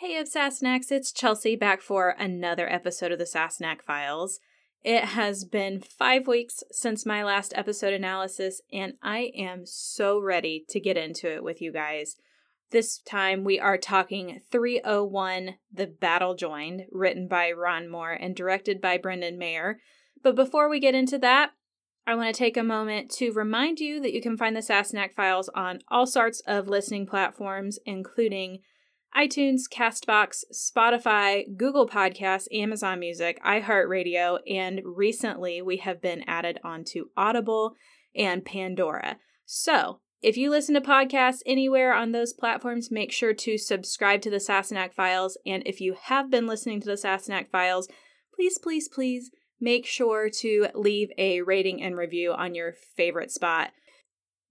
Hey Obsassenachs, it's Chelsea back for another episode of the Sassenach Files. It has been five weeks since my last episode analysis, and I am so ready to get into it with you guys. This time we are talking 301 The Battle Joined, written by Ron Moore and directed by Brendan Maher. But before we get into that, I want to take a moment to remind you that you can find the Sassenach Files on all sorts of listening platforms, including iTunes, Castbox, Spotify, Google Podcasts, Amazon Music, iHeartRadio, and recently we have been added onto Audible and Pandora. So, if you listen to podcasts anywhere on those platforms, make sure to subscribe to the Sassenach Files. And if you have been listening to the Sassenach Files, please, please, please make sure to leave a rating and review on your favorite spot.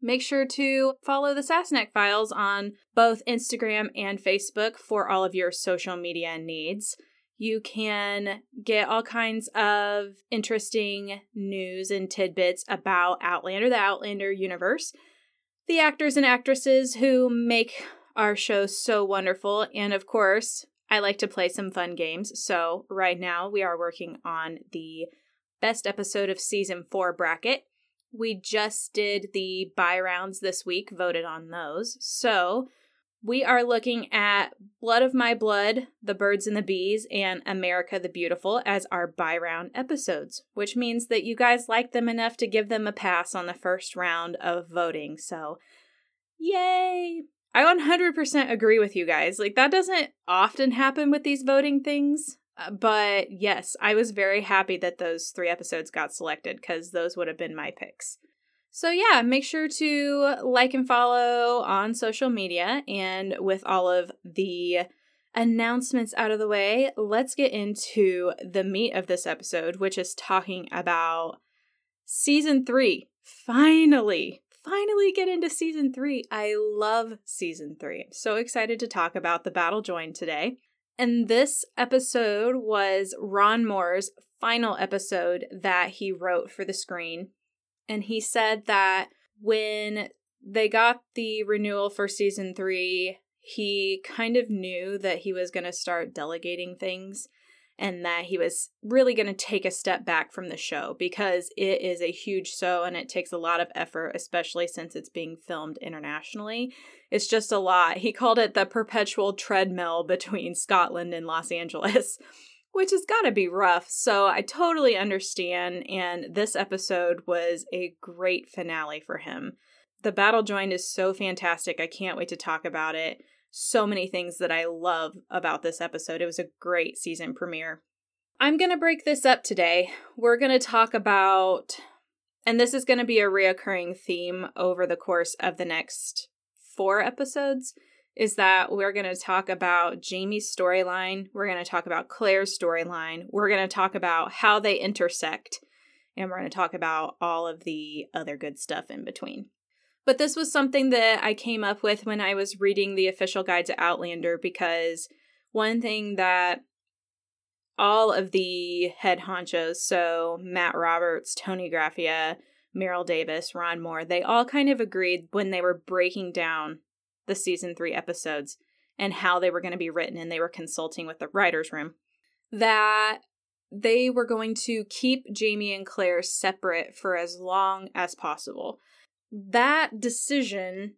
Make sure to follow the Sassenach Files on both Instagram and Facebook for all of your social media needs. You can get all kinds of interesting news and tidbits about Outlander, the Outlander universe, the actors and actresses who make our show so wonderful, and of course, I like to play some fun games. So, right now, we are working on the best episode of season four bracket. We just did the bye rounds this week, voted on those. So we are looking at Blood of My Blood, The Birds and the Bees, and America the Beautiful as our bye round episodes, which means that you guys like them enough to give them a pass on the first round of voting. So, yay! I 100% agree with you guys. Like, that doesn't often happen with these voting things. Uh, but yes, I was very happy that those three episodes got selected because those would have been my picks. So, yeah, make sure to like and follow on social media. And with all of the announcements out of the way, let's get into the meat of this episode, which is talking about season three. Finally, finally get into season three. I love season three. I'm so excited to talk about the battle join today. And this episode was Ron Moore's final episode that he wrote for the screen. And he said that when they got the renewal for season three, he kind of knew that he was going to start delegating things and that he was really going to take a step back from the show because it is a huge show and it takes a lot of effort, especially since it's being filmed internationally. It's just a lot. He called it the perpetual treadmill between Scotland and Los Angeles. Which has got to be rough. So I totally understand. And this episode was a great finale for him. The battle joined is so fantastic. I can't wait to talk about it so many things that I love about this episode. It was a great season premiere. I'm going to break this up today. We're going to talk about, and this is going to be a reoccurring theme over the course of the next four episodes, is that we're going to talk about Jamie's storyline. We're going to talk about Claire's storyline. We're going to talk about how they intersect. And we're going to talk about all of the other good stuff in between. But this was something that I came up with when I was reading the official guide to Outlander because one thing that all of the head honchos, so Matt Roberts, Toni Graphia, Maril Davis, Ron Moore, they all kind of agreed when they were breaking down the season three episodes and how they were going to be written, and they were consulting with the writer's room, that they were going to keep Jamie and Claire separate for as long as possible that decision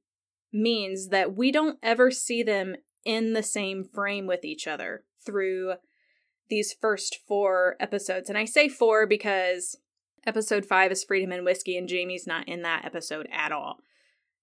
means that we don't ever see them in the same frame with each other through these first four episodes. And I say four because episode five is Freedom and Whiskey, and Jamie's not in that episode at all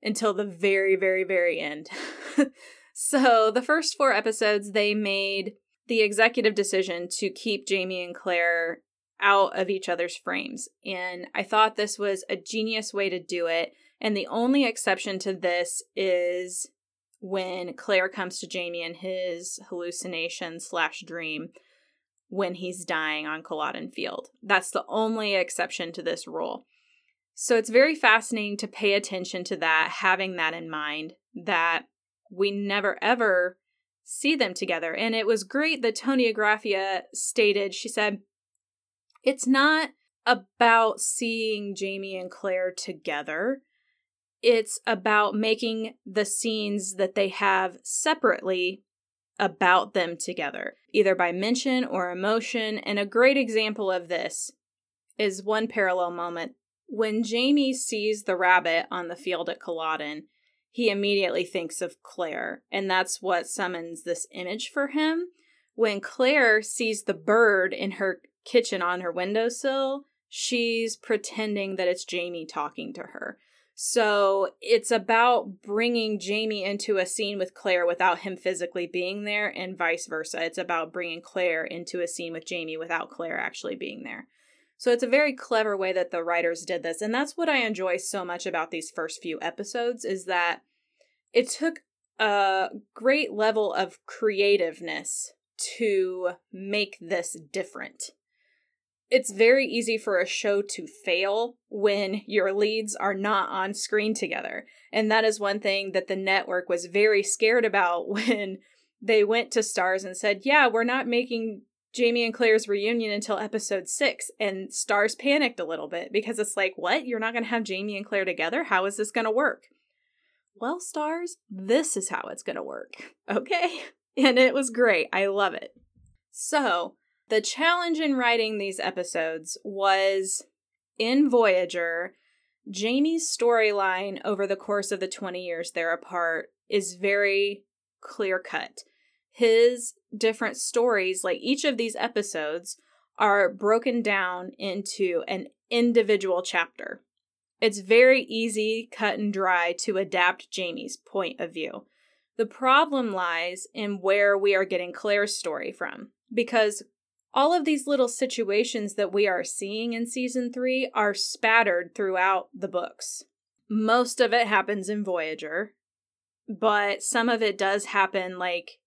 until the very, very, very end. so the first four episodes, they made the executive decision to keep Jamie and Claire out of each other's frames. And I thought this was a genius way to do it. And the only exception to this is when Claire comes to Jamie in his hallucination slash dream when he's dying on Culloden Field. That's the only exception to this rule. So it's very fascinating to pay attention to that, having that in mind, that we never ever see them together. And it was great that Toni Graphia stated, she said, it's not about seeing Jamie and Claire together. It's about making the scenes that they have separately about them together, either by mention or emotion. And a great example of this is one parallel moment. When Jamie sees the rabbit on the field at Culloden, he immediately thinks of Claire, and that's what summons this image for him. When Claire sees the bird in her kitchen on her windowsill, she's pretending that it's Jamie talking to her. So it's about bringing Jamie into a scene with Claire without him physically being there, and vice versa. It's about bringing Claire into a scene with Jamie without Claire actually being there. So it's a very clever way that the writers did this, and that's what I enjoy so much about these first few episodes is that it took a great level of creativeness to make this different it's very easy for a show to fail when your leads are not on screen together. And that is one thing that the network was very scared about when they went to Starz and said, Yeah, we're not making Jamie and Claire's reunion until episode six. And Starz panicked a little bit because it's like, What? You're not going to have Jamie and Claire together? How is this going to work? Well, Starz, this is how it's going to work. Okay. And it was great. I love it. So, the challenge in writing these episodes was in Voyager, Jamie's storyline over the course of the 20 years they're apart is very clear cut. His different stories, like each of these episodes, are broken down into an individual chapter. It's very easy, cut and dry to adapt Jamie's point of view. The problem lies in where we are getting Claire's story from, because all of these little situations that we are seeing in season three are spattered throughout the books. Most of it happens in Voyager, but some of it does happen like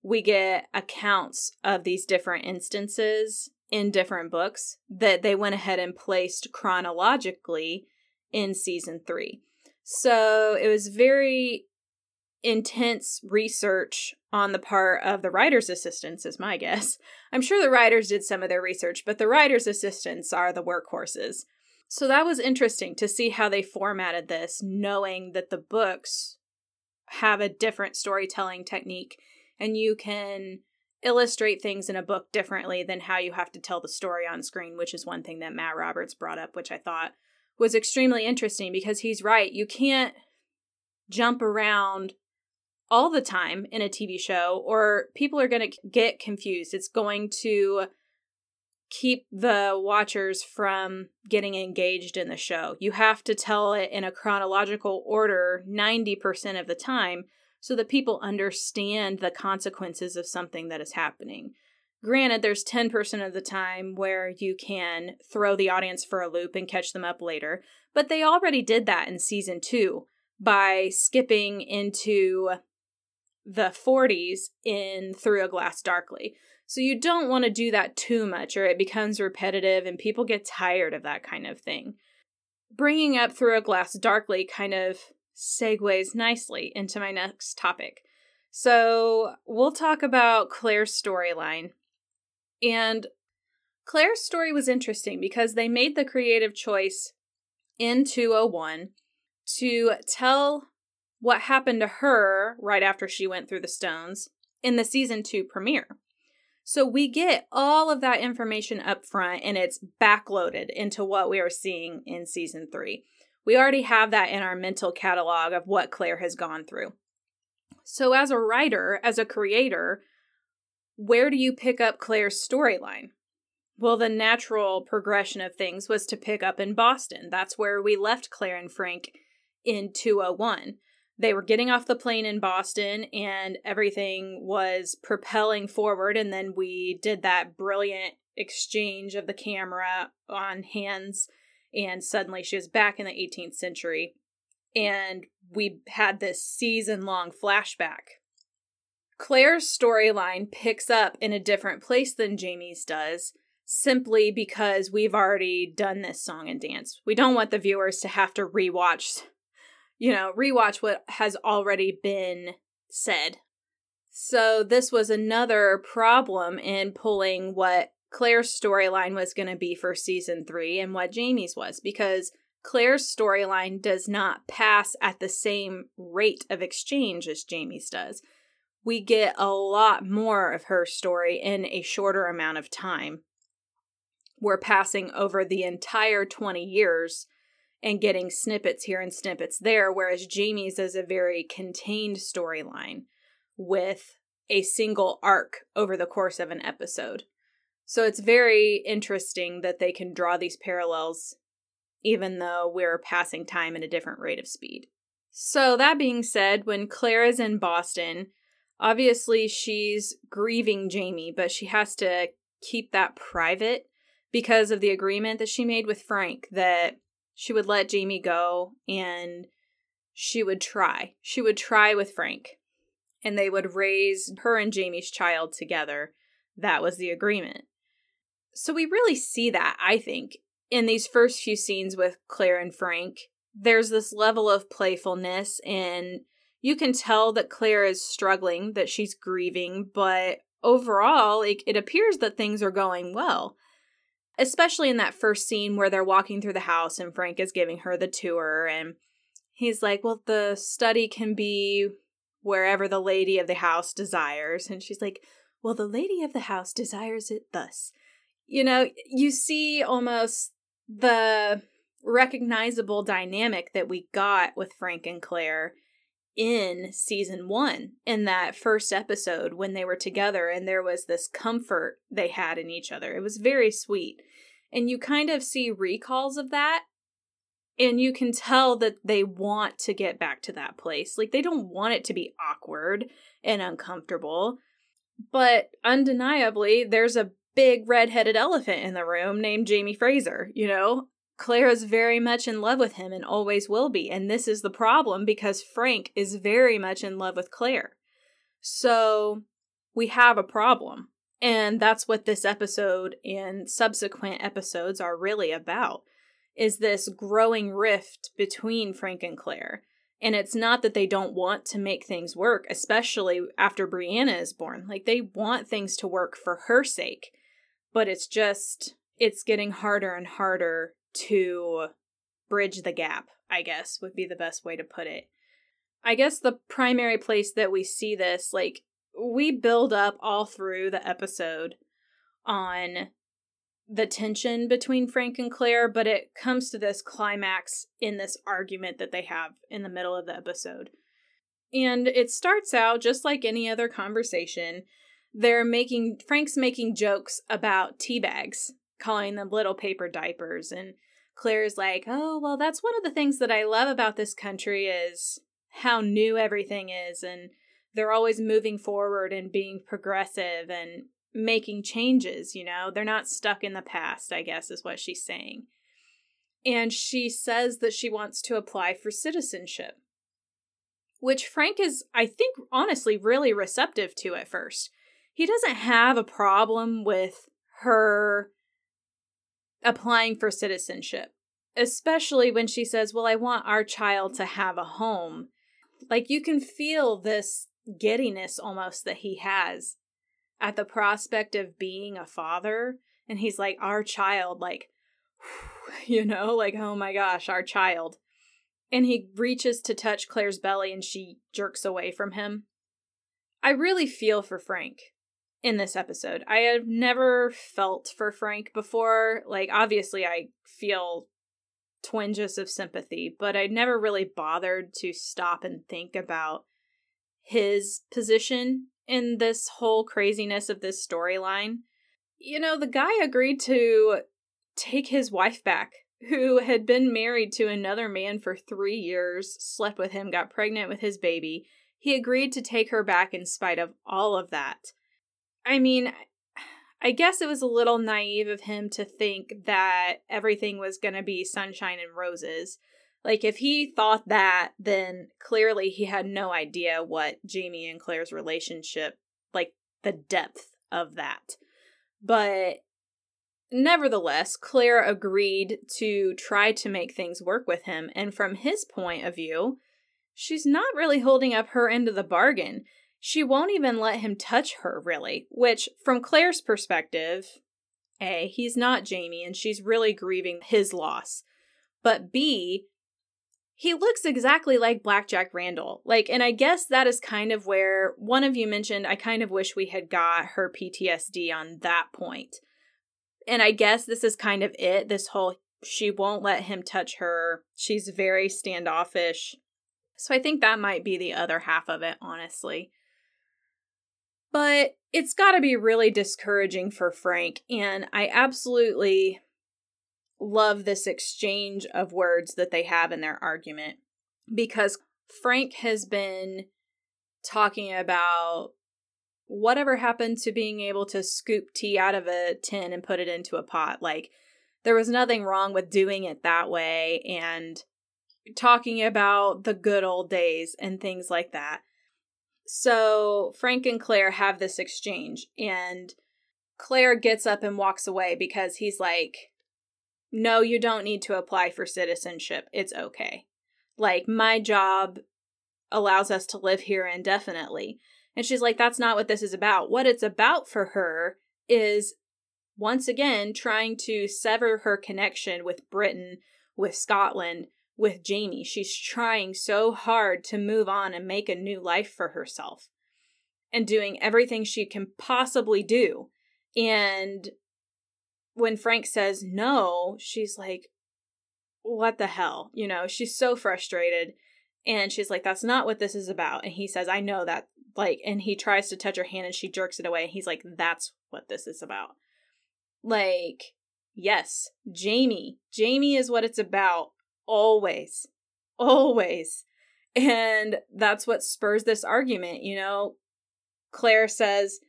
we get accounts of these different instances in different books that they went ahead and placed chronologically in season three. So it was very intense research on the part of the writer's assistants, is my guess. I'm sure the writers did some of their research, but the writer's assistants are the workhorses. So that was interesting to see how they formatted this, knowing that the books have a different storytelling technique and you can illustrate things in a book differently than how you have to tell the story on screen, which is one thing that Matt Roberts brought up, which I thought was extremely interesting because he's right. You can't jump around all the time in a TV show, or people are going to get confused. It's going to keep the watchers from getting engaged in the show. You have to tell it in a chronological order 90% of the time so that people understand the consequences of something that is happening. Granted, there's 10% of the time where you can throw the audience for a loop and catch them up later, but they already did that in season two by skipping into the 40s in Through a Glass Darkly. So you don't want to do that too much or it becomes repetitive and people get tired of that kind of thing. Bringing up Through a Glass Darkly kind of segues nicely into my next topic. So we'll talk about Claire's storyline. And Claire's story was interesting because they made the creative choice in 201 to tell what happened to her right after she went through the stones in the season two premiere. So we get all of that information up front and it's backloaded into what we are seeing in season three. We already have that in our mental catalog of what Claire has gone through. So, as a writer, as a creator, where do you pick up Claire's storyline? Well, the natural progression of things was to pick up in Boston. That's where we left Claire and Frank in 201 they were getting off the plane in Boston and everything was propelling forward. And then we did that brilliant exchange of the camera on hands. And suddenly she was back in the 18th century. And we had this season long flashback. Claire's storyline picks up in a different place than Jamie's does simply because we've already done this song and dance. We don't want the viewers to have to rewatch you know, rewatch what has already been said. So this was another problem in pulling what Claire's storyline was going to be for season 3 and what Jamie's was because Claire's storyline does not pass at the same rate of exchange as Jamie's does. we get a lot more of her story in a shorter amount of time. We're passing over the entire 20 years and getting snippets here and snippets there, whereas Jamie's is a very contained storyline with a single arc over the course of an episode. So it's very interesting that they can draw these parallels even though we're passing time at a different rate of speed. So, that being said, when Claire is in Boston, obviously she's grieving Jamie, but she has to keep that private because of the agreement that she made with Frank that she would let Jamie go and she would try. She would try with Frank and they would raise her and Jamie's child together. That was the agreement. So we really see that, I think, in these first few scenes with Claire and Frank. There's this level of playfulness, and you can tell that Claire is struggling, that she's grieving, but overall, it, it appears that things are going well. Especially in that first scene where they're walking through the house and Frank is giving her the tour, and he's like, Well, the study can be wherever the lady of the house desires. And she's like, Well, the lady of the house desires it thus. You know, you see almost the recognizable dynamic that we got with Frank and Claire in season one in that first episode when they were together and there was this comfort they had in each other. It was very sweet. And you kind of see recalls of that and you can tell that they want to get back to that place. Like they don't want it to be awkward and uncomfortable. But undeniably, there's a big red-headed elephant in the room named Jamie Fraser, you know? Claire is very much in love with him and always will be. And this is the problem because Frank is very much in love with Claire. So we have a problem. And that's what this episode and subsequent episodes are really about is this growing rift between Frank and Claire. And it's not that they don't want to make things work, especially after Brianna is born. Like they want things to work for her sake. But it's just, it's getting harder and harder to bridge the gap, I guess would be the best way to put it. I guess the primary place that we see this, like, we build up all through the episode on the tension between Frank and Claire, but it comes to this climax in this argument that they have in the middle of the episode. And it starts out just like any other conversation. They're making, Frank's making jokes about tea bags, calling them little paper diapers. And Claire's like, oh, well, that's one of the things that I love about this country is how new everything is. And they're always moving forward and being progressive and making changes, you know? They're not stuck in the past, I guess, is what she's saying. And she says that she wants to apply for citizenship, which Frank is, I think, honestly, really receptive to at first. He doesn't have a problem with her applying for citizenship, especially when she says, Well, I want our child to have a home. Like, you can feel this giddiness almost that he has at the prospect of being a father. And he's like our child like you know like oh my gosh our child. And he reaches to touch Claire's belly and she jerks away from him. I really feel for frank in this episode. I have never felt for frank before. Like obviously i feel twinges of sympathy but i never really bothered to stop and think about his position in this whole craziness of this storyline. You know, the guy agreed to take his wife back, who had been married to another man for three years, slept with him, got pregnant with his baby. He agreed to take her back in spite of all of that. I mean, I guess it was a little naive of him to think that everything was going to be sunshine and roses. Like, if he thought that, then clearly he had no idea what Jamie and Claire's relationship, like the depth of that. But nevertheless, Claire agreed to try to make things work with him. And from his point of view, she's not really holding up her end of the bargain. She won't even let him touch her, really, which, from Claire's perspective, A, he's not Jamie and she's really grieving his loss. But B, he looks exactly like Blackjack Randall. Like, and I guess that is kind of where one of you mentioned, I kind of wish we had got her PTSD on that point. And I guess this is kind of it this whole she won't let him touch her. She's very standoffish. So I think that might be the other half of it, honestly. But it's got to be really discouraging for Frank. And I absolutely love this exchange of words that they have in their argument because Frank has been talking about whatever happened to being able to scoop tea out of a tin and put it into a pot. Like, there was nothing wrong with doing it that way and talking about the good old days and things like that. So, Frank and Claire have this exchange, and Claire gets up and walks away because he's like, no, you don't need to apply for citizenship. It's okay. Like, my job allows us to live here indefinitely. And she's like, that's not what this is about. What it's about for her is, once again, trying to sever her connection with Britain, with Scotland, with Jamie. She's trying so hard to move on and make a new life for herself and doing everything she can possibly do. And when Frank says no, she's like, what the hell? You know, she's so frustrated. And she's like, that's not what this is about. And he says, I know that. Like, and he tries to touch her hand and she jerks it away. He's like, that's what this is about. Like, yes, Jamie. Jamie is what it's about. Always. Always. And that's what spurs this argument. You know, Claire says,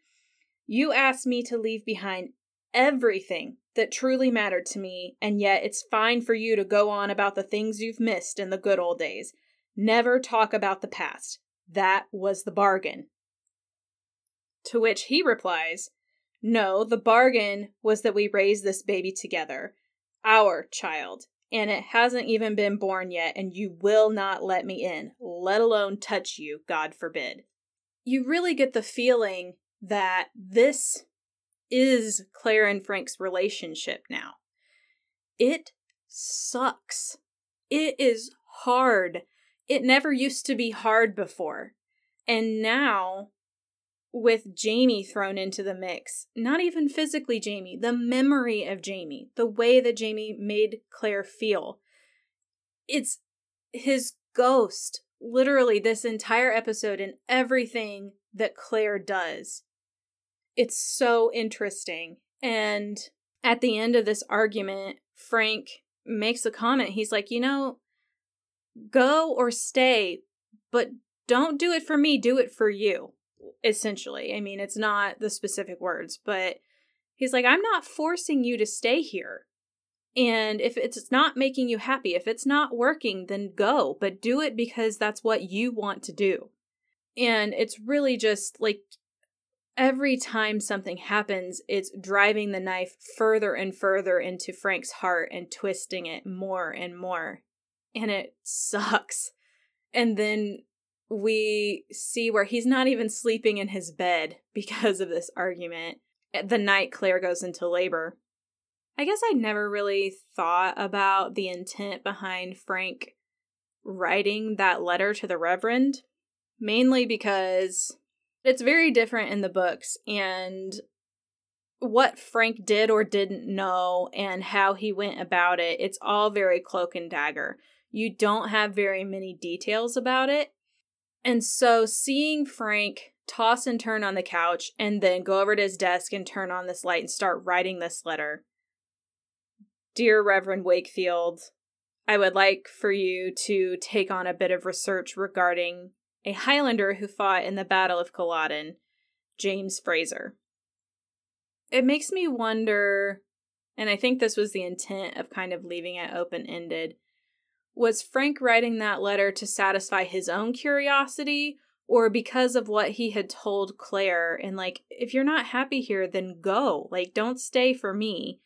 You asked me to leave behind everything that truly mattered to me, and yet it's fine for you to go on about the things you've missed in the good old days. Never talk about the past. That was the bargain. To which he replies, No, the bargain was that we raise this baby together. Our child. And it hasn't even been born yet, and you will not let me in, let alone touch you, God forbid. You really get the feeling that this is Claire and Frank's relationship now. It sucks. It is hard. It never used to be hard before. And now, with Jamie thrown into the mix, not even physically Jamie, the memory of Jamie, the way that Jamie made Claire feel, it's his ghost, literally, this entire episode and everything that Claire does it's so interesting. And at the end of this argument, Frank makes a comment. He's like, you know, go or stay, but don't do it for me, do it for you, essentially. I mean, it's not the specific words, but he's like, I'm not forcing you to stay here. And if it's not making you happy, if it's not working, then go, but do it because that's what you want to do. And it's really just like every time something happens, it's driving the knife further and further into Frank's heart and twisting it more and more. And it sucks. And then we see where he's not even sleeping in his bed because of this argument the night Claire goes into labor. I guess I never really thought about the intent behind Frank writing that letter to the Reverend, mainly because it's very different in the books, and what Frank did or didn't know and how he went about it, it's all very cloak and dagger. You don't have very many details about it. And so seeing Frank toss and turn on the couch and then go over to his desk and turn on this light and start writing this letter. Dear Reverend Wakefield, I would like for you to take on a bit of research regarding a Highlander who fought in the Battle of Culloden, James Fraser. It makes me wonder, and I think this was the intent of kind of leaving it open ended. Was Frank writing that letter to satisfy his own curiosity or because of what he had told Claire and like if you're not happy here then go like don't stay for me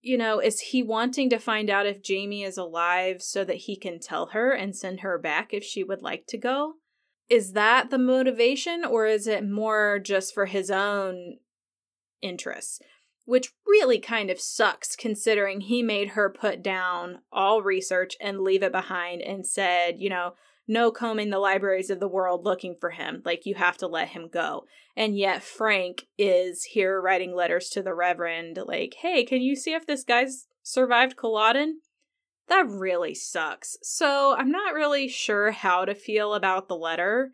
you know is he wanting to find out if Jamie is alive so that he can tell her and send her back if she would like to go is that the motivation or is it more just for his own interests? which really kind of sucks considering he made her put down all research and leave it behind and said, you know, no combing the libraries of the world looking for him. Like, you have to let him go. And yet, Frank is here writing letters to the Reverend, like, hey, can you see if this guy's survived Culloden? That really sucks. So, I'm not really sure how to feel about the letter.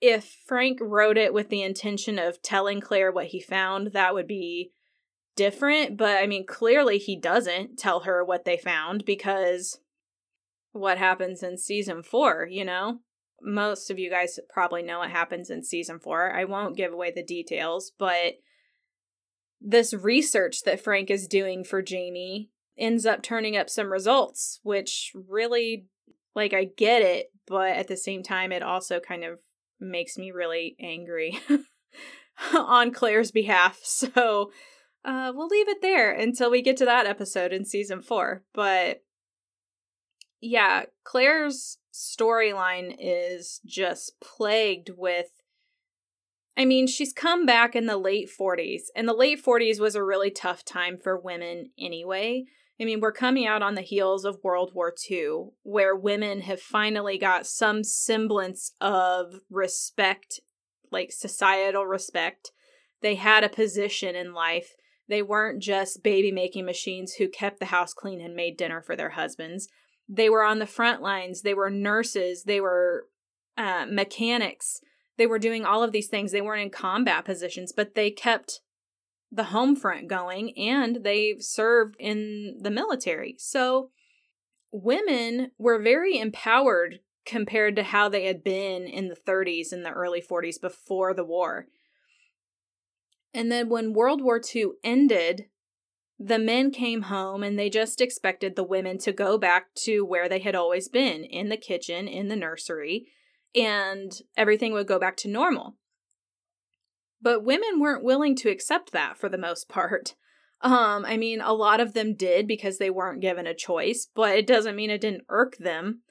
If Frank wrote it with the intention of telling Claire what he found, that would be different. But I mean, clearly he doesn't tell her what they found because what happens in season four, you know? Most of you guys probably know what happens in season four. I won't give away the details, but this research that Frank is doing for Jamie ends up turning up some results, which really, like, I get it, but at the same time, it also kind of makes me really angry on Claire's behalf. So, uh, we'll leave it there until we get to that episode in season four. But yeah, Claire's storyline is just plagued with. I mean, she's come back in the late 40s, and the late 40s was a really tough time for women anyway. I mean, we're coming out on the heels of World War II, where women have finally got some semblance of respect, like societal respect. They had a position in life. They weren't just baby making machines who kept the house clean and made dinner for their husbands. They were on the front lines. They were nurses. They were uh, mechanics. They were doing all of these things. They weren't in combat positions, but they kept the home front going and they've served in the military. So women were very empowered compared to how they had been in the 30s and the early 40s before the war. And then when World War II ended, the men came home and they just expected the women to go back to where they had always been in the kitchen, in the nursery, and everything would go back to normal. But women weren't willing to accept that for the most part. Um, I mean, a lot of them did because they weren't given a choice, but it doesn't mean it didn't irk them.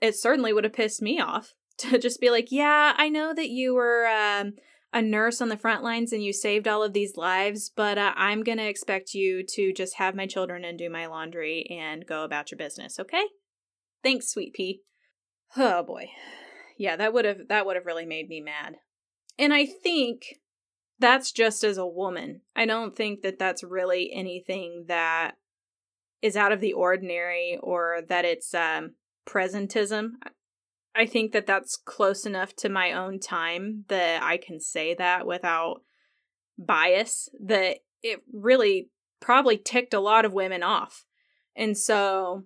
It certainly would have pissed me off to just be like, yeah, I know that you were um, a nurse on the front lines and you saved all of these lives, but uh, I'm going to expect you to just have my children and do my laundry and go about your business, okay? Thanks, sweet pea. Oh boy. Yeah, that would have that would have really made me mad. And I think that's just as a woman. I don't think that that's really anything that is out of the ordinary or that it's um presentism. I think that that's close enough to my own time that I can say that without bias that it really probably ticked a lot of women off. And so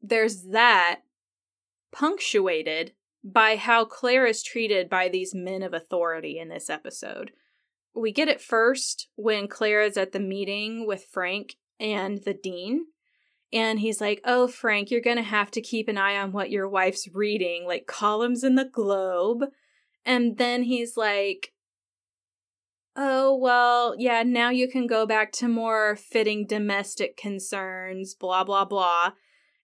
there's that punctuated by how Claire is treated by these men of authority in this episode. We get it first when Claire is at the meeting with Frank and the dean and he's like, Oh, Frank, you're going to have to keep an eye on what your wife's reading, like columns in the Globe. And then he's like, Oh, well, yeah, now you can go back to more fitting domestic concerns, blah, blah, blah.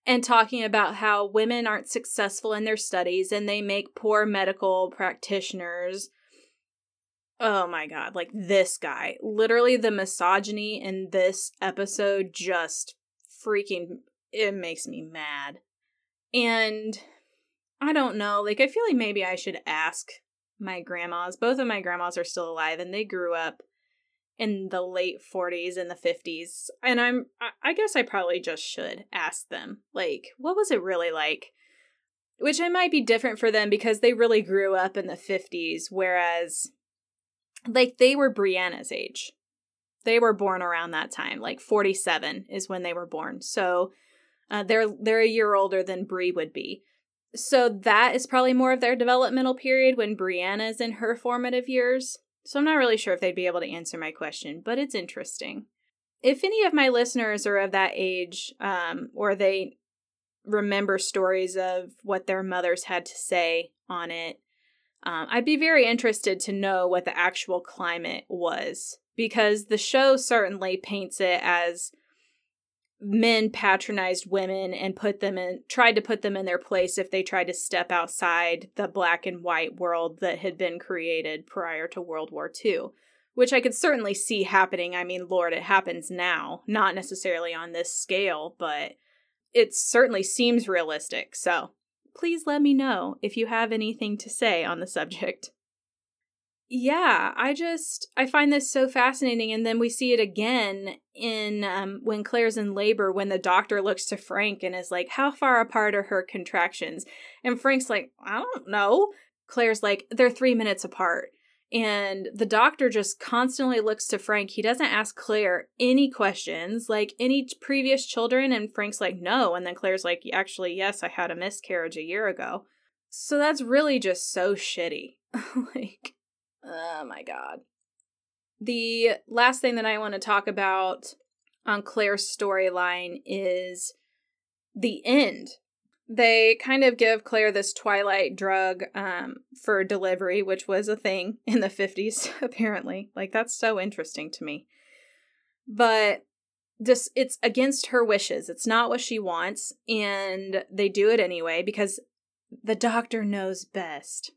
And talking about how women aren't successful in their studies and they make poor medical practitioners. Oh my god, like this guy. Literally, the misogyny in this episode just freaking it makes me mad. And I don't know, like I feel like maybe I should ask my grandmas. Both of my grandmas are still alive and they grew up in the late 40s and the 50s. And I'm I guess I probably just should ask them. Like, what was it really like? Which it might be different for them because they really grew up in the 50s whereas like they were Brianna's age. They were born around that time, like 47 is when they were born. So uh, they're they're a year older than Brie would be. So that is probably more of their developmental period when Brianna is in her formative years. So I'm not really sure if they'd be able to answer my question, but it's interesting. If any of my listeners are of that age, um, or they remember stories of what their mothers had to say on it, um, I'd be very interested to know what the actual climate was because the show certainly paints it as men patronized women and put them in tried to put them in their place if they tried to step outside the black and white world that had been created prior to World War II which I could certainly see happening. I mean, Lord, it happens now, not necessarily on this scale, but it certainly seems realistic. So please let me know if you have anything to say on the subject. Yeah, I just I find this so fascinating and then we see it again in um when Claire's in labor when the doctor looks to Frank and is like, "How far apart are her contractions?" And Frank's like, "I don't know." Claire's like, "They're 3 minutes apart." And the doctor just constantly looks to Frank. He doesn't ask Claire any questions, like any previous children. And Frank's like, no. And then Claire's like, actually, yes, I had a miscarriage a year ago. So that's really just so shitty. like, oh my God. The last thing that I want to talk about on Claire's storyline is the end they kind of give Claire this twilight drug um, for delivery, which was a thing in the 50s, apparently. Like, that's so interesting to me. But this it's against her wishes. It's not what she wants, and they do it anyway because the doctor knows best.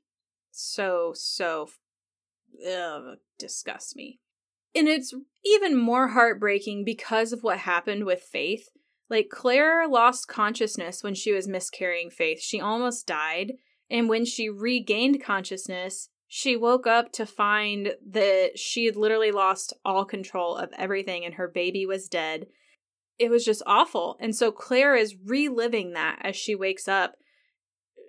So, so ugh, disgusts me. And it's even more heartbreaking because of what happened with Faith like Claire lost consciousness when she was miscarrying Faith. She almost died. And when she regained consciousness, she woke up to find that she had literally lost all control of everything and her baby was dead. It was just awful. And so Claire is reliving that as she wakes up.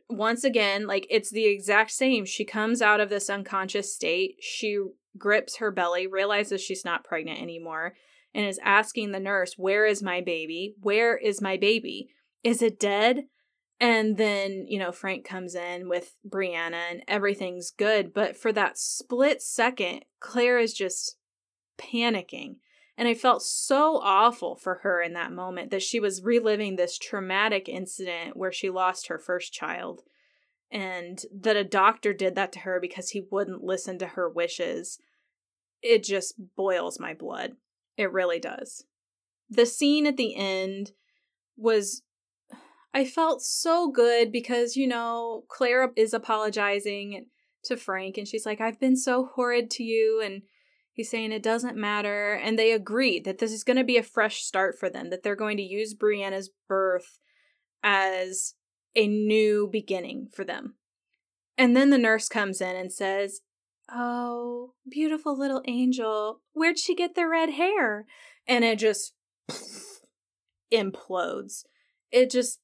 Once again, like it's the exact same. She comes out of this unconscious state. She grips her belly, realizes she's not pregnant anymore and is asking the nurse, Where is my baby? Where is my baby? Is it dead? And then, you know, Frank comes in with Brianna and everything's good. But for that split second, Claire is just panicking. And I felt so awful for her in that moment that she was reliving this traumatic incident where she lost her first child. And that a doctor did that to her because he wouldn't listen to her wishes. It just boils my blood. It really does. The scene at the end was I felt so good because, you know, Clara is apologizing to Frank and she's like, I've been so horrid to you. And he's saying it doesn't matter. And they agree that this is going to be a fresh start for them, that they're going to use Brianna's birth as a new beginning for them. And then the nurse comes in and says, Oh, beautiful little angel. Where'd she get the red hair? And it just implodes. It just,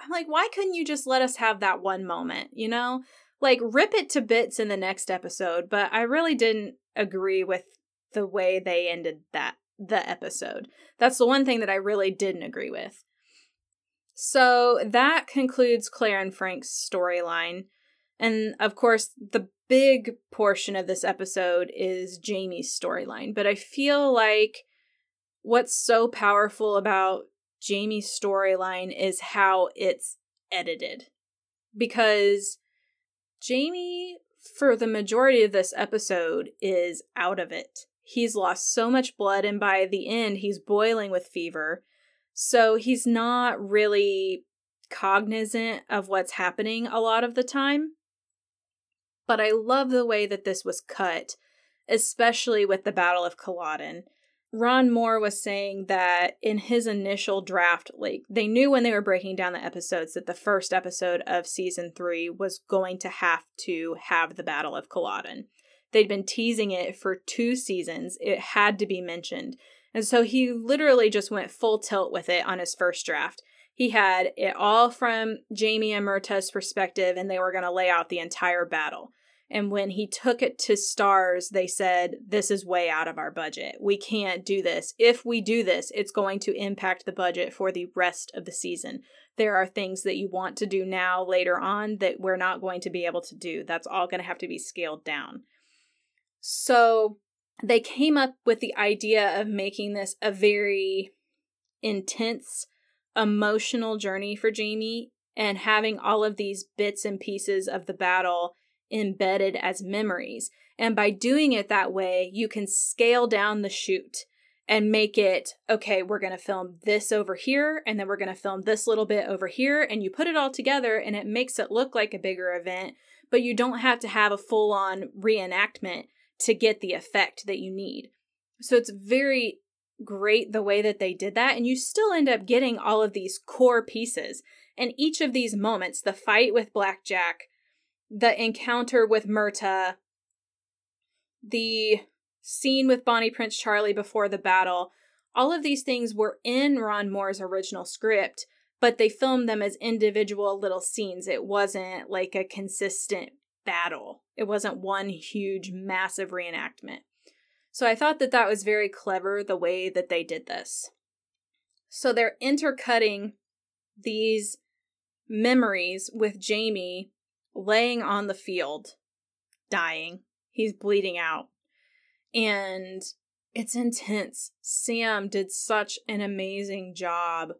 I'm like, why couldn't you just let us have that one moment, you know? Like, rip it to bits in the next episode, but I really didn't agree with the way they ended that, the episode. That's the one thing that I really didn't agree with. So that concludes Claire and Frank's storyline. And of course, the big portion of this episode is Jamie's storyline, but I feel like what's so powerful about Jamie's storyline is how it's edited. Because Jamie, for the majority of this episode, is out of it. He's lost so much blood, and by the end, he's boiling with fever. So he's not really cognizant of what's happening a lot of the time but I love the way that this was cut, especially with the Battle of Culloden. Ron Moore was saying that in his initial draft, like they knew when they were breaking down the episodes that the first episode of season three was going to have to have the Battle of Culloden. They'd been teasing it for two seasons, it had to be mentioned. And so he literally just went full tilt with it on his first draft. He had it all from Jamie and Murtagh's perspective, and they were going to lay out the entire battle. And when he took it to Starz, they said, This is way out of our budget. We can't do this. If we do this, it's going to impact the budget for the rest of the season. There are things that you want to do now, later on, that we're not going to be able to do. That's all going to have to be scaled down. So they came up with the idea of making this a very intense, emotional journey for Jamie and having all of these bits and pieces of the battle embedded as memories. And by doing it that way, you can scale down the shoot and make it okay, we're going to film this over here, and then we're going to film this little bit over here. And you put it all together, and it makes it look like a bigger event, but you don't have to have a full on reenactment to get the effect that you need. So it's very great the way that they did that. And you still end up getting all of these core pieces. And each of these moments the fight with Blackjack, the encounter with Murtagh, the scene with Bonnie Prince Charlie before the battle, all of these things were in Ron Moore's original script, but they filmed them as individual little scenes. It wasn't like a consistent battle, it wasn't one huge, massive reenactment. So I thought that that was very clever the way that they did this. So they're intercutting these memories with Jamie laying on the field, dying. He's bleeding out. And it's intense. Sam did such an amazing job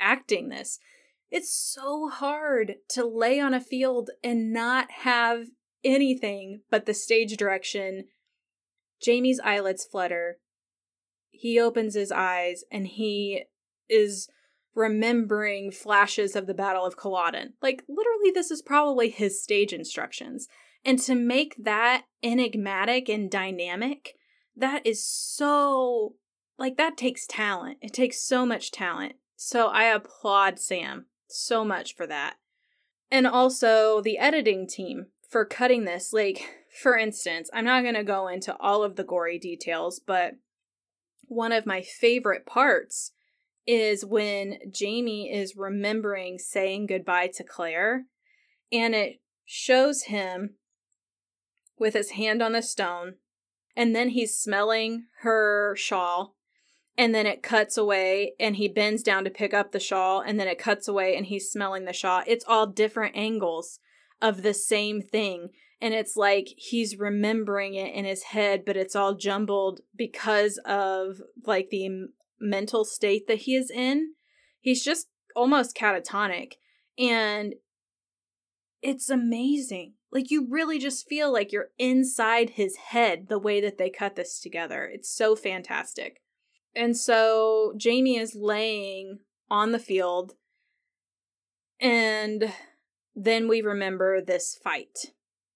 acting this. It's so hard to lay on a field and not have anything but the stage direction. Jamie's eyelids flutter. He opens his eyes and he is remembering flashes of the Battle of Culloden. Like, literally, this is probably his stage instructions. And to make that enigmatic and dynamic, that is so, like, that takes talent. It takes so much talent. So I applaud Sam so much for that. And also the editing team for cutting this. Like, for instance, I'm not going to go into all of the gory details, but one of my favorite parts is when Jamie is remembering saying goodbye to Claire, and it shows him with his hand on the stone, and then he's smelling her shawl, and then it cuts away, and he bends down to pick up the shawl, and then it cuts away, and he's smelling the shawl. It's all different angles of the same thing. And it's like he's remembering it in his head, but it's all jumbled because of like the mental state that he is in. He's just almost catatonic. And it's amazing. Like you really just feel like you're inside his head the way that they cut this together. It's so fantastic. And so Jamie is laying on the field and then we remember this fight,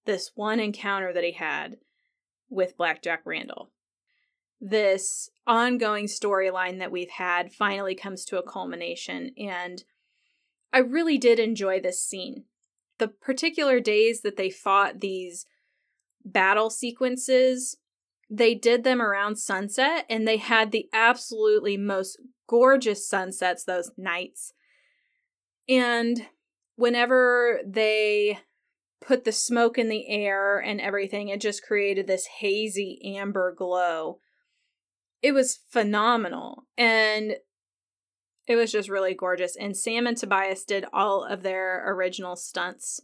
this one encounter that he had with Blackjack Randall this ongoing storyline that we've had finally comes to a culmination. And I really did enjoy this scene. The particular days that they fought these battle sequences, they did them around sunset and they had the absolutely most gorgeous sunsets those nights. And whenever they put the smoke in the air and everything, it just created this hazy amber glow it was phenomenal. And it was just really gorgeous. And sam and tobias did all of their original stunts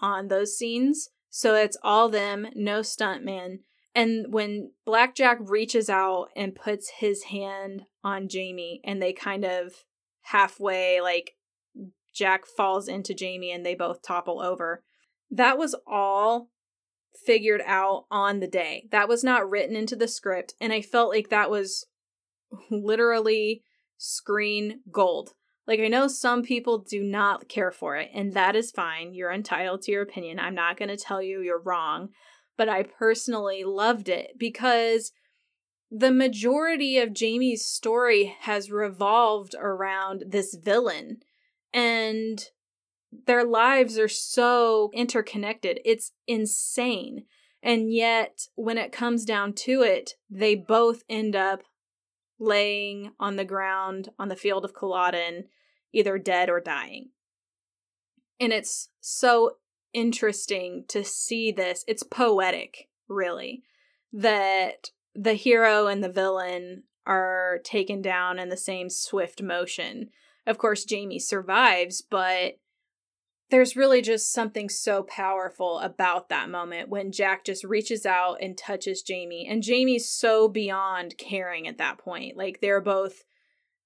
on those scenes. So it's all them no stuntman and when blackjack reaches out and puts his hand on Jamie, and they kind of halfway like jack falls into Jamie and they both topple over that was all figured out on the day. That was not written into the script, and I felt like that was literally screen gold. Like, I know some people do not care for it, and that is fine. You're entitled to your opinion. I'm not going to tell you you're wrong, but I personally loved it because the majority of Jamie's story has revolved around this villain. And their lives are so interconnected. It's insane. And yet, when it comes down to it, they both end up laying on the ground on the field of Culloden, either dead or dying. And it's so interesting to see this. It's poetic, really, that the hero and the villain are taken down in the same swift motion. Of course, Jamie survives, but there's really just something so powerful about that moment when Jack just reaches out and touches Jamie. And Jamie's so beyond caring at that point. Like they're both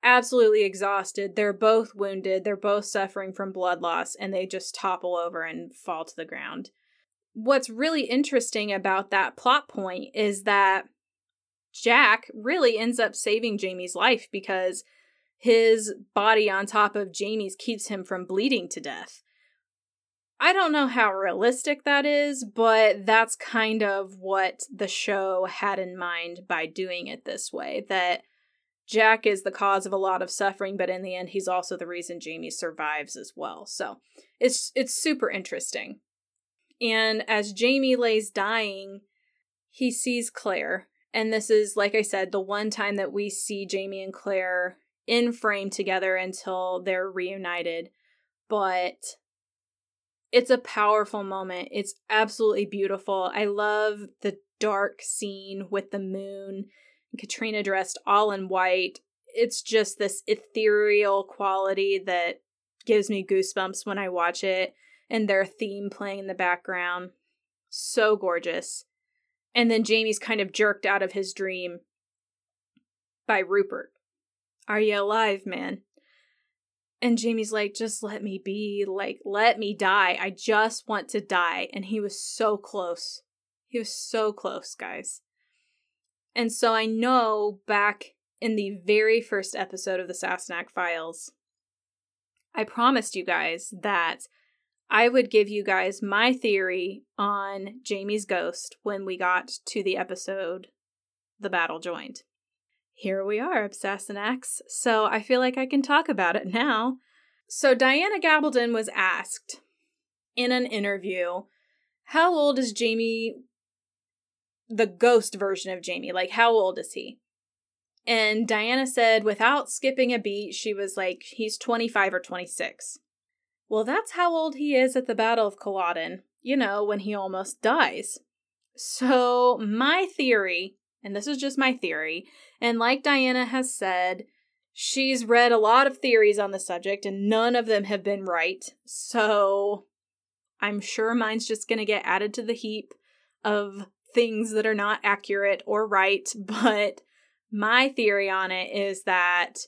absolutely exhausted. They're both wounded. They're both suffering from blood loss and they just topple over and fall to the ground. What's really interesting about that plot point is that Jack really ends up saving Jamie's life because his body on top of Jamie's keeps him from bleeding to death I don't know how realistic that is, but that's kind of what the show had in mind by doing it this way that Jack is the cause of a lot of suffering, but in the end he's also the reason Jamie survives as well. So, it's it's super interesting. And as Jamie lays dying, he sees Claire, and this is like I said, the one time that we see Jamie and Claire in frame together until they're reunited. But it's a powerful moment. It's absolutely beautiful. I love the dark scene with the moon, Caitriona dressed all in white. It's just this ethereal quality that gives me goosebumps when I watch it, and their theme playing in the background. So gorgeous. And then Jamie's kind of jerked out of his dream by Rupert. Are you alive, man? And Jamie's like, just let me be. Like, let me die. I just want to die. And he was so close. He was so close, guys. And so I know back in the very first episode of the Sassenach Files, I promised you guys that I would give you guys my theory on Jamie's ghost when we got to the episode The Battle Joined here we are, Sassenachs. So I feel like I can talk about it now. So Diana Gabaldon was asked in an interview, how old is Jamie, the ghost version of Jamie? Like, how old is he? And Diana said, without skipping a beat, she was like, he's 25 or 26. Well, that's how old he is at the Battle of Culloden, you know, when he almost dies. So, my theory and this is just my theory, and like Diana has said, she's read a lot of theories on the subject and none of them have been right. So I'm sure mine's just going to get added to the heap of things that are not accurate or right, but my theory on it is that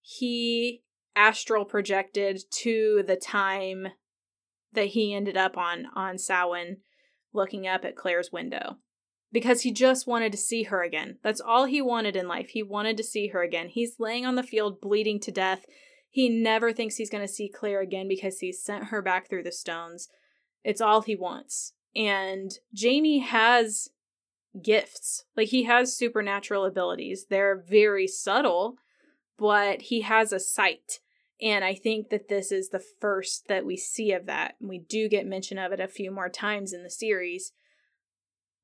he astral projected to the time that he ended up on on Samhain looking up at Claire's window because he just wanted to see her again. That's all he wanted in life. He wanted to see her again. He's laying on the field bleeding to death. He never thinks he's going to see Claire again because he sent her back through the stones. It's all he wants. And Jamie has gifts. Like he has supernatural abilities. They're very subtle, but he has a sight. And I think that this is the first that we see of that. And we do get mention of it a few more times in the series.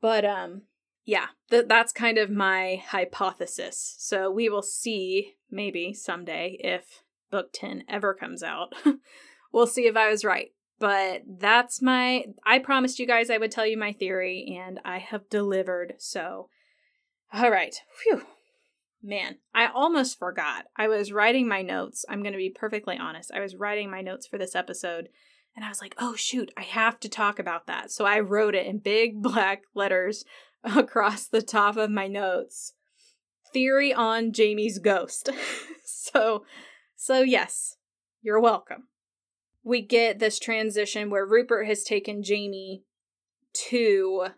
But um yeah, th- that's kind of my hypothesis. So we will see maybe someday if book 10 ever comes out. we'll see if I was right. But that's my I promised you guys I would tell you my theory and I have delivered. So all right. Phew. Man, I almost forgot. I was writing my notes. I'm going to be perfectly honest. I was writing my notes for this episode and I was like, oh, shoot, I have to talk about that. So I wrote it in big black letters across the top of my notes theory on Jamie's ghost. so, so yes, you're welcome. We get this transition where Rupert has taken Jamie to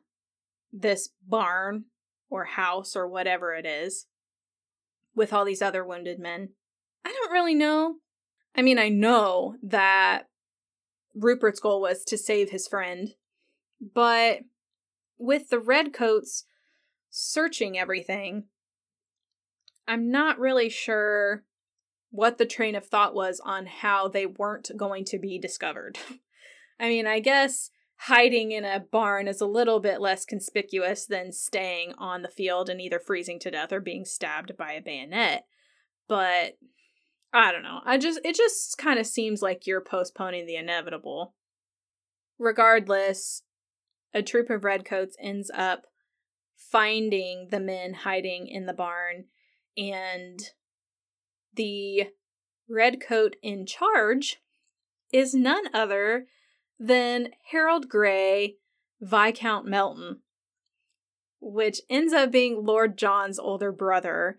this barn or house or whatever it is with all these other wounded men. I don't really know. I mean, I know that Rupert's goal was to save his friend. But with the redcoats searching everything, I'm not really sure what the train of thought was on how they weren't going to be discovered. I mean, I guess hiding in a barn is a little bit less conspicuous than staying on the field and either freezing to death or being stabbed by a bayonet. But I don't know. I just it just kind of seems like you're postponing the inevitable. Regardless, a troop of redcoats ends up finding the men hiding in the barn and the redcoat in charge is none other than Harold Grey, Viscount Melton, which ends up being Lord John's older brother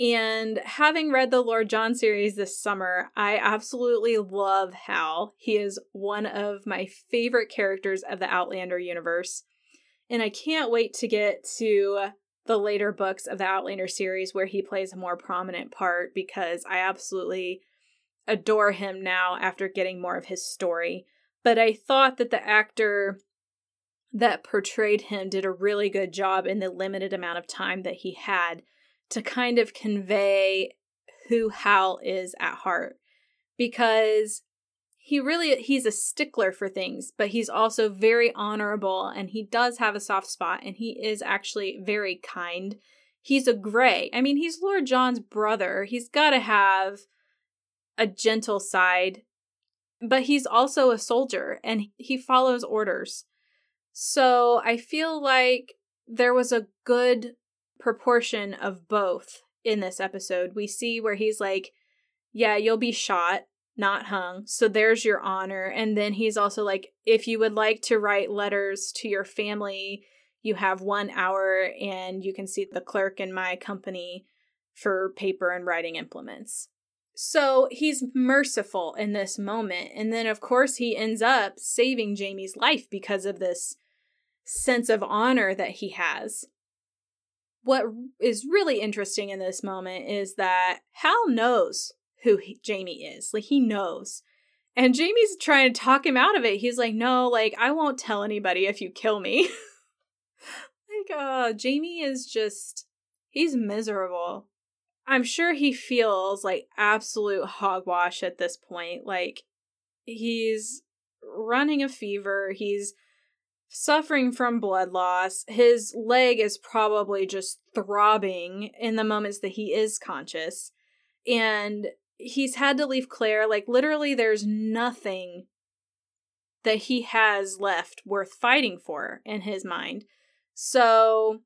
and having read the Lord John series this summer, I absolutely love Hal. He is one of my favorite characters of the Outlander universe. And I can't wait to get to the later books of the Outlander series where he plays a more prominent part because I absolutely adore him now after getting more of his story. but I thought that the actor that portrayed him did a really good job in the limited amount of time that he had to kind of convey who Hal is at heart because he really he's a stickler for things but he's also very honorable and he does have a soft spot and he is actually very kind. He's a Grey i mean he's lord john's brother. He's got to have a gentle side but he's also a soldier and he follows orders. So I feel like there was a good proportion of both in this episode. We see where he's like, Yeah, you'll be shot, not hung. So there's your honor. And then he's also like, If you would like to write letters to your family, you have one hour and you can see the clerk in my company for paper and writing implements. So he's merciful in this moment. And then, of course, he ends up saving Jamie's life because of this sense of honor that he has. What is really interesting in this moment is that Hal knows who he, Jamie is. Like, he knows. And Jamie's trying to talk him out of it. He's like, no, like, I won't tell anybody if you kill me. like, uh, Jamie is just, he's miserable. I'm sure he feels like absolute hogwash at this point. Like, he's running a fever. He's suffering from blood loss. His leg is probably just throbbing in the moments that he is conscious. And he's had to leave Claire. Like, literally, there's nothing that he has left worth fighting for in his mind. So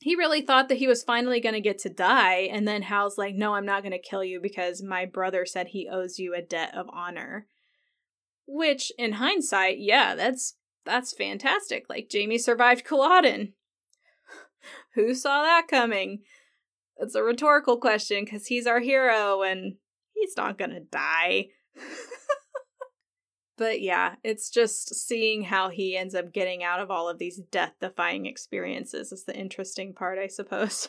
he really thought that he was finally going to get to die. And then Hal's like, no, I'm not going to kill you because my brother said he owes you a debt of honor. Which, in hindsight, yeah, that's that's fantastic. Like Jamie survived Culloden. Who saw that coming? It's a rhetorical question because he's our hero and he's not gonna die. but yeah, it's just seeing how he ends up getting out of all of these death defying experiences is the interesting part, I suppose.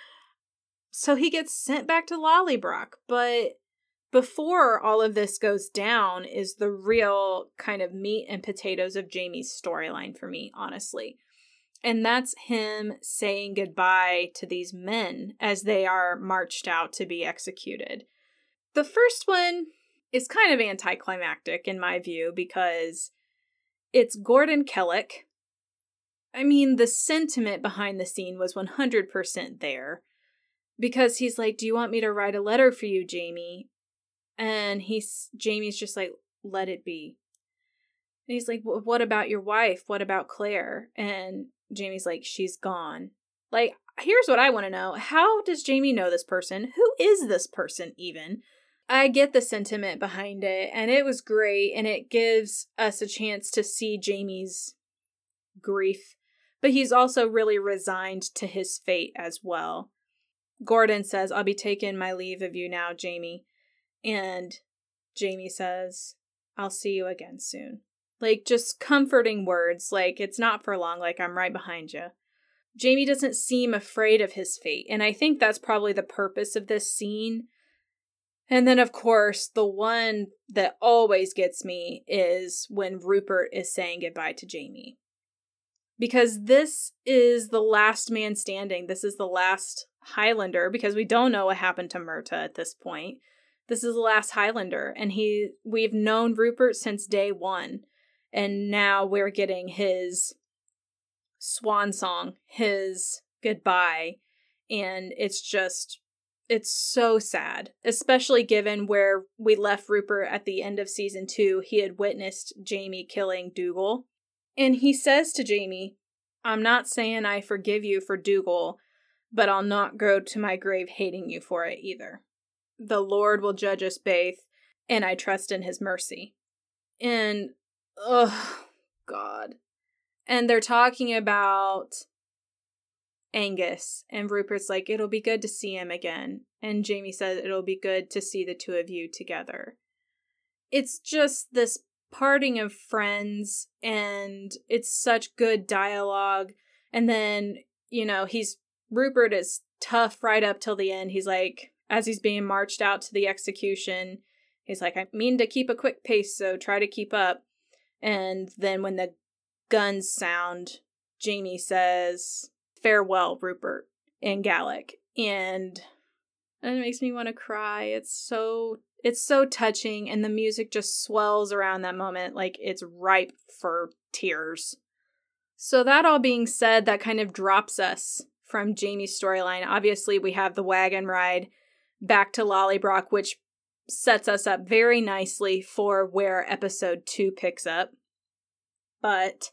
so he gets sent back to Lallybroch, but before all of this goes down is the real kind of meat and potatoes of Jamie's storyline for me, honestly. And that's him saying goodbye to these men as they are marched out to be executed. The first one is kind of anticlimactic in my view because it's Gordon Kellick. I mean, the sentiment behind the scene was 100% there because he's like, Do you want me to write a letter for you, Jamie? And he's Jamie's just like, let it be. And he's like, what about your wife? What about Claire? And Jamie's like, she's gone. Like, here's what I want to know. How does Jamie know this person? Who is this person even? I get the sentiment behind it, and it was great, and it gives us a chance to see Jamie's grief, but he's also really resigned to his fate as well. Gordon says, I'll be taking my leave of you now, Jamie. And Jamie says, I'll see you again soon. Like, just comforting words, like, it's not for long, like, I'm right behind you. Jamie doesn't seem afraid of his fate, and I think that's probably the purpose of this scene. And then, of course, the one that always gets me is when Rupert is saying goodbye to Jamie. Because this is the last man standing. This is the last Highlander, because we don't know what happened to Murtagh at this point. This is the last Highlander, and he we've known Rupert since day one, and now we're getting his swan song, his goodbye, and it's just it's so sad, especially given where we left Rupert at the end of season two. He had witnessed Jamie killing Dougal, and he says to Jamie, "I'm not saying I forgive you for Dougal." But I'll not go to my grave hating you for it either the Lord will judge us both, and I trust in his mercy. And, oh, God. And they're talking about Angus, and Rupert's like, it'll be good to see him again. And Jamie says, it'll be good to see the two of you together. It's just this parting of friends, and it's such good dialogue. And then, you know, he's Rupert is tough right up till the end. He's like, as he's being marched out to the execution, He's like, I mean to keep a quick pace, so try to keep up. And then when the guns sound, Jamie says, Farewell, Rupert in Gaelic. And it makes me want to cry. It's so it's so touching and the music just swells around that moment like it's ripe for tears. So that all being said, that kind of drops us from Jamie's storyline. Obviously, we have the wagon ride back to Lallybroch, which sets us up very nicely for where episode 2 picks up. But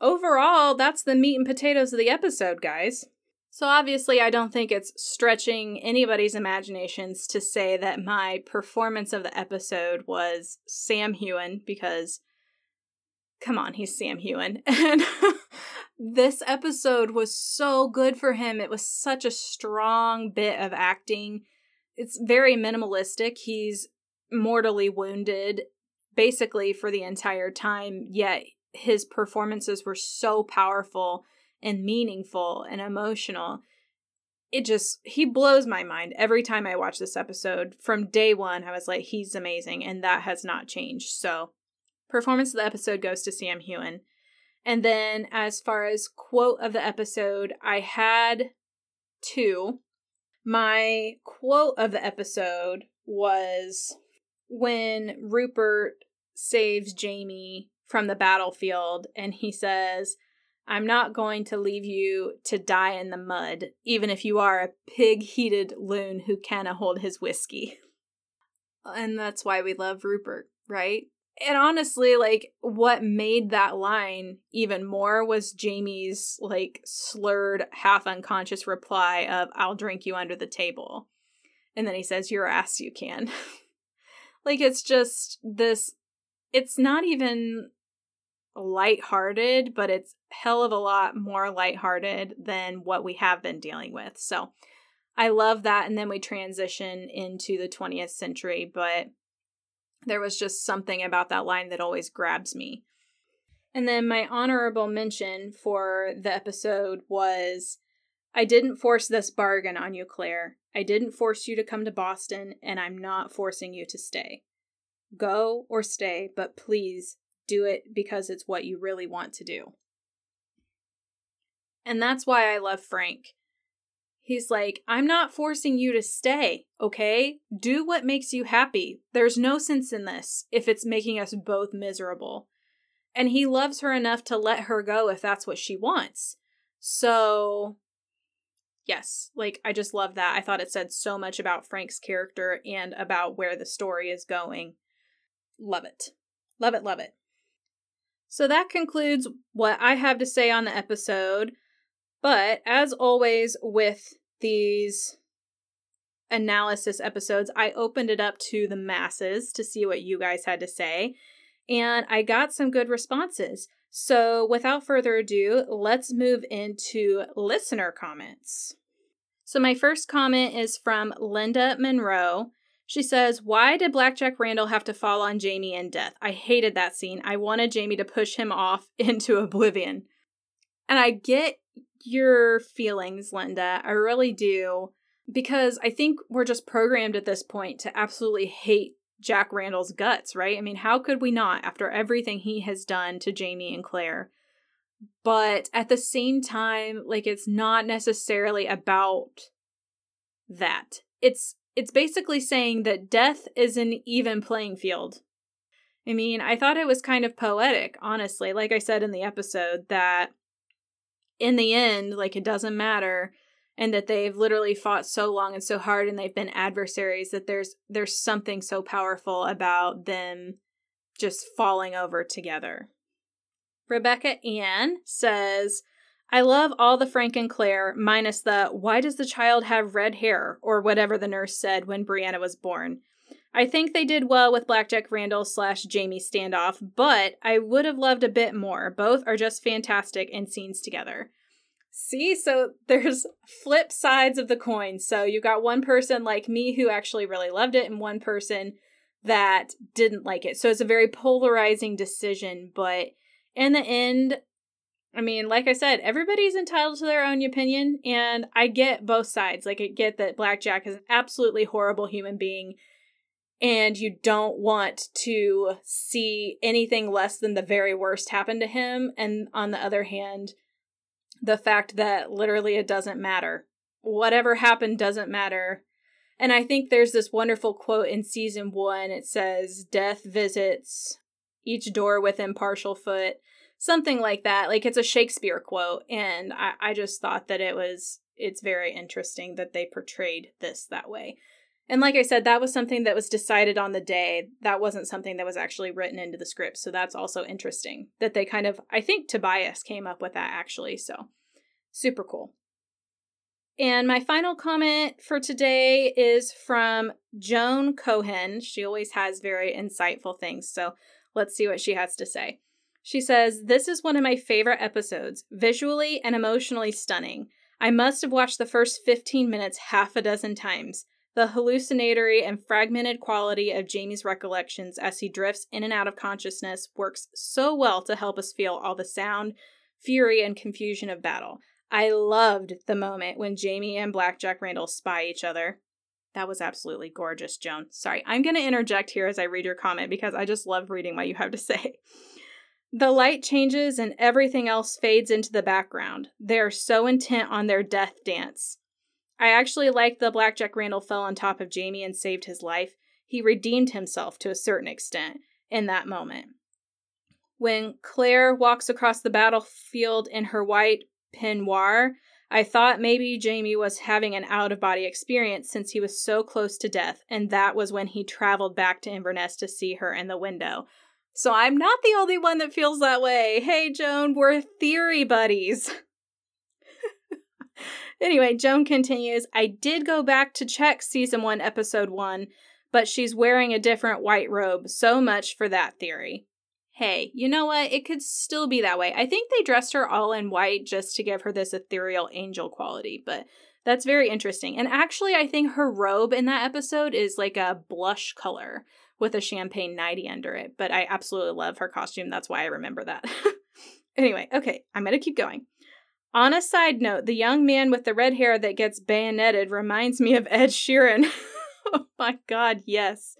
overall, that's the meat and potatoes of the episode, guys. So obviously, I don't think it's stretching anybody's imaginations to say that my performance of the episode was Sam Heughan because come on, he's Sam Heughan. And this episode was so good for him. It was such a strong bit of acting. It's very minimalistic. He's mortally wounded basically for the entire time, yet his performances were so powerful and meaningful and emotional. It just, he blows my mind every time I watch this episode. From day one, I was like, he's amazing, and that has not changed. So, performance of the episode goes to Sam Heughan. And then, as far as quote of the episode, I had two. My quote of the episode was when Rupert saves Jamie from the battlefield and he says, I'm not going to leave you to die in the mud, even if you are a pig heated loon who canna hold his whiskey. And that's why we love Rupert, right? And honestly, like, what made that line even more was Jamie's, like, slurred, half unconscious reply of, I'll drink you under the table. And then he says, Your ass, you can. like, it's just this, it's not even lighthearted, but it's hell of a lot more lighthearted than what we have been dealing with. So I love that. And then we transition into the 20th century, but there was just something about that line that always grabs me. And then my honorable mention for the episode was I didn't force this bargain on you, Claire. I didn't force you to come to Boston, and I'm not forcing you to stay. Go or stay, but please do it because it's what you really want to do. And that's why I love Frank. He's like, I'm not forcing you to stay, okay? Do what makes you happy. There's no sense in this if it's making us both miserable. And he loves her enough to let her go if that's what she wants. So, yes, like, I just love that. I thought it said so much about Frank's character and about where the story is going. Love it. Love it, love it. So that concludes what I have to say on the episode. But as always with these analysis episodes, I opened it up to the masses to see what you guys had to say. And I got some good responses. So without further ado, let's move into listener comments. So my first comment is from Linda Monroe. She says, Why did Blackjack Randall have to fall on Jamie in death? I hated that scene. I wanted Jamie to push him off into oblivion. And I get your feelings, Linda. I really do. Because I think we're just programmed at this point to absolutely hate Jack Randall's guts, right? I mean, how could we not after everything he has done to Jamie and Claire? But at the same time, like, it's not necessarily about that. It's it's basically saying that death is an even playing field. I mean, I thought it was kind of poetic, honestly. Like I said in the episode, that in the end, like it doesn't matter and that they've literally fought so long and so hard and they've been adversaries that there's there's something so powerful about them just falling over together. Rebecca Ann says, I love all the Frank and Claire, minus the why does the child have red hair, or whatever the nurse said when Brianna was born. I think they did well with Blackjack Randall slash Jamie standoff, but I would have loved a bit more. Both are just fantastic in scenes together. See, so there's flip sides of the coin. So you got one person like me who actually really loved it, and one person that didn't like it. So it's a very polarizing decision, but in the end, I mean, like I said, everybody's entitled to their own opinion, and I get both sides. Like, I get that Blackjack is an absolutely horrible human being and you don't want to see anything less than the very worst happen to him. And on the other hand, the fact that literally it doesn't matter. Whatever happened doesn't matter. And I think there's this wonderful quote in season one. It says, Death visits each door with impartial foot. Something like that. Like it's a Shakespeare quote. And I, I just thought that it was, it's very interesting that they portrayed this that way. And like I said, that was something that was decided on the day. That wasn't something that was actually written into the script. So that's also interesting that they kind of, I think Tobias came up with that actually. So super cool. And my final comment for today is from Joan Cohen. She always has very insightful things. So let's see what she has to say. She says, This is one of my favorite episodes, visually and emotionally stunning. I must have watched the first 15 minutes half a dozen times. The hallucinatory and fragmented quality of Jamie's recollections as he drifts in and out of consciousness works so well to help us feel all the sound, fury, and confusion of battle. I loved the moment when Jamie and Blackjack Randall spy each other. That was absolutely gorgeous, Joan. Sorry, I'm going to interject here as I read your comment because I just love reading what you have to say. The light changes and everything else fades into the background. They are so intent on their death dance. I actually liked the Blackjack Randall fell on top of Jamie and saved his life. He redeemed himself to a certain extent in that moment. When Claire walks across the battlefield in her white peignoir, I thought maybe Jamie was having an out of body experience since he was so close to death, and that was when he traveled back to Inverness to see her in the window. So I'm not the only one that feels that way. Hey, Joan, we're theory buddies. Anyway, Joan continues I did go back to check season one, episode one, but she's wearing a different white robe. So much for that theory. Hey, you know what? It could still be that way. I think they dressed her all in white just to give her this ethereal angel quality, but that's very interesting. And actually, I think her robe in that episode is like a blush color with a champagne nightie under it, but I absolutely love her costume. That's why I remember that. anyway, okay, I'm going to keep going. On a side note, the young man with the red hair that gets bayoneted reminds me of Ed Sheeran. oh my god, yes.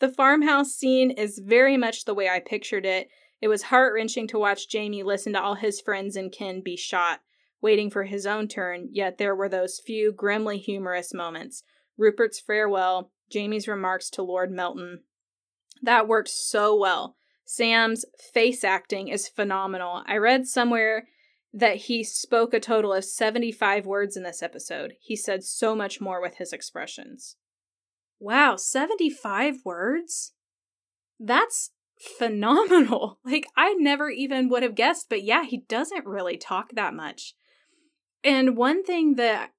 The farmhouse scene is very much the way I pictured it. It was heart wrenching to watch Jamie listen to all his friends and kin be shot, waiting for his own turn, yet there were those few grimly humorous moments. Rupert's farewell, Jamie's remarks to Lord Melton. That worked so well. Sam's face acting is phenomenal. I read somewhere that he spoke a total of 75 words in this episode. He said so much more with his expressions. Wow, 75 words? That's phenomenal. Like, I never even would have guessed, but yeah, he doesn't really talk that much. And one thing that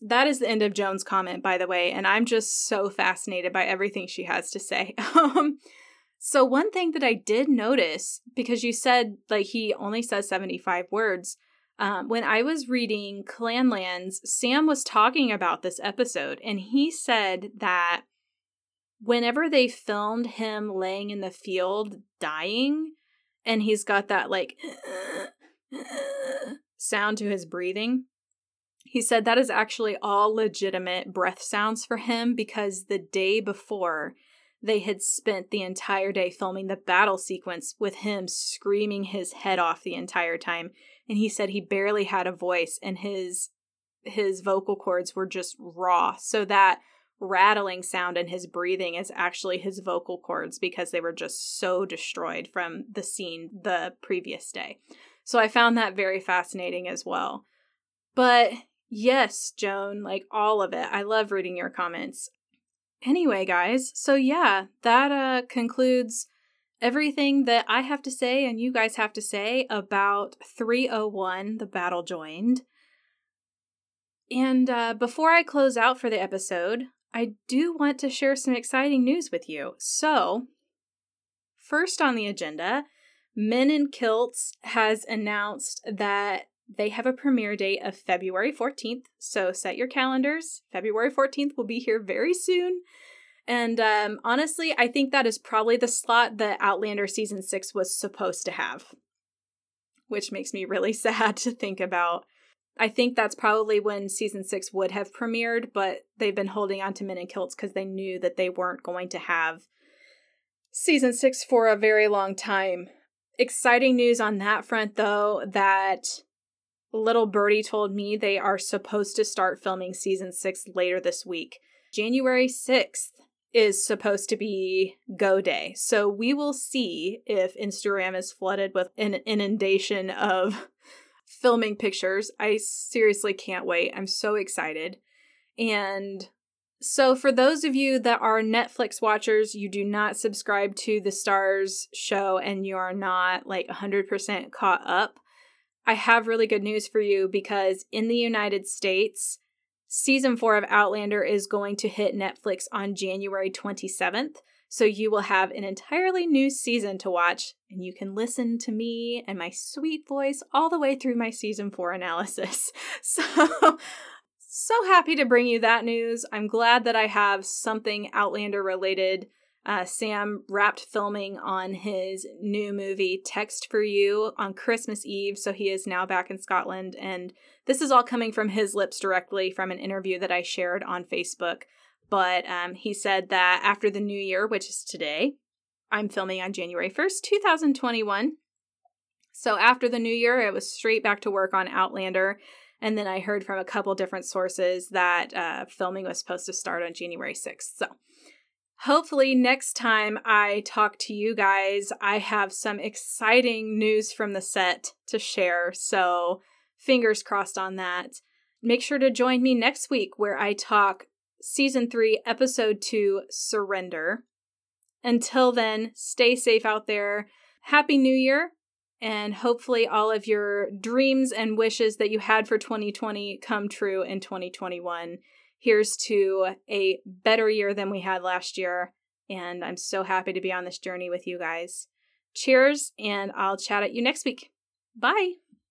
that is the end of Joan's comment, by the way, and I'm just so fascinated by everything she has to say. Um, so, one thing that I did notice, because you said like he only says 75 words, um, when I was reading Clanlands, Sam was talking about this episode, and he said that whenever they filmed him laying in the field dying, and he's got that like sound to his breathing, he said that is actually all legitimate breath sounds for him because the day before they had spent the entire day filming the battle sequence with him screaming his head off the entire time. And he said he barely had a voice and his his vocal cords were just raw. So that rattling sound in his breathing is actually his vocal cords because they were just so destroyed from the scene the previous day. So i found that very fascinating as well. But yes joan like all of it i love reading your comments Anyway, guys, so yeah, that uh concludes everything that I have to say and you guys have to say about 301 The Battle Joined. And uh, before I close out for the episode, I do want to share some exciting news with you. So, first on the agenda, Men in Kilts has announced that they have a premiere date of February 14th, so set your calendars. February 14th will be here very soon. And um, honestly, I think that is probably the slot that Outlander season six was supposed to have, which makes me really sad to think about. I think that's probably when season six would have premiered, but they've been holding on to Men in Kilts because they knew that they weren't going to have season six for a very long time. Exciting news on that front, though, that Little Birdie told me they are supposed to start filming season six later this week. January 6th is supposed to be go day. So we will see if Instagram is flooded with an inundation of filming pictures. I seriously can't wait. I'm so excited. And so, for those of you that are Netflix watchers, you do not subscribe to the Starz show and you are not like 100% caught up, I have really good news for you because in the United States, season four of Outlander is going to hit Netflix on January 27th. So you will have an entirely new season to watch, and you can listen to me and my sweet voice all the way through my season four analysis. So, so happy to bring you that news. I'm glad that I have something Outlander related. Uh, Sam wrapped filming on his new movie, Text for You, on Christmas Eve. So he is now back in Scotland. And this is all coming from his lips directly from an interview that I shared on Facebook. But um, he said that after the new year, which is today, I'm filming on January 1st, 2021. So after the new year, it was straight back to work on Outlander. And then I heard from a couple different sources that uh, filming was supposed to start on January 6th. So hopefully, next time I talk to you guys, I have some exciting news from the set to share. So fingers crossed on that. Make sure to join me next week where I talk season three, episode two, Surrender. Until then, stay safe out there. Happy New Year. And hopefully, all of your dreams and wishes that you had for 2020 come true in 2021. Here's to a better year than we had last year. And I'm so happy to be on this journey with you guys. Cheers, and I'll chat at you next week. Bye.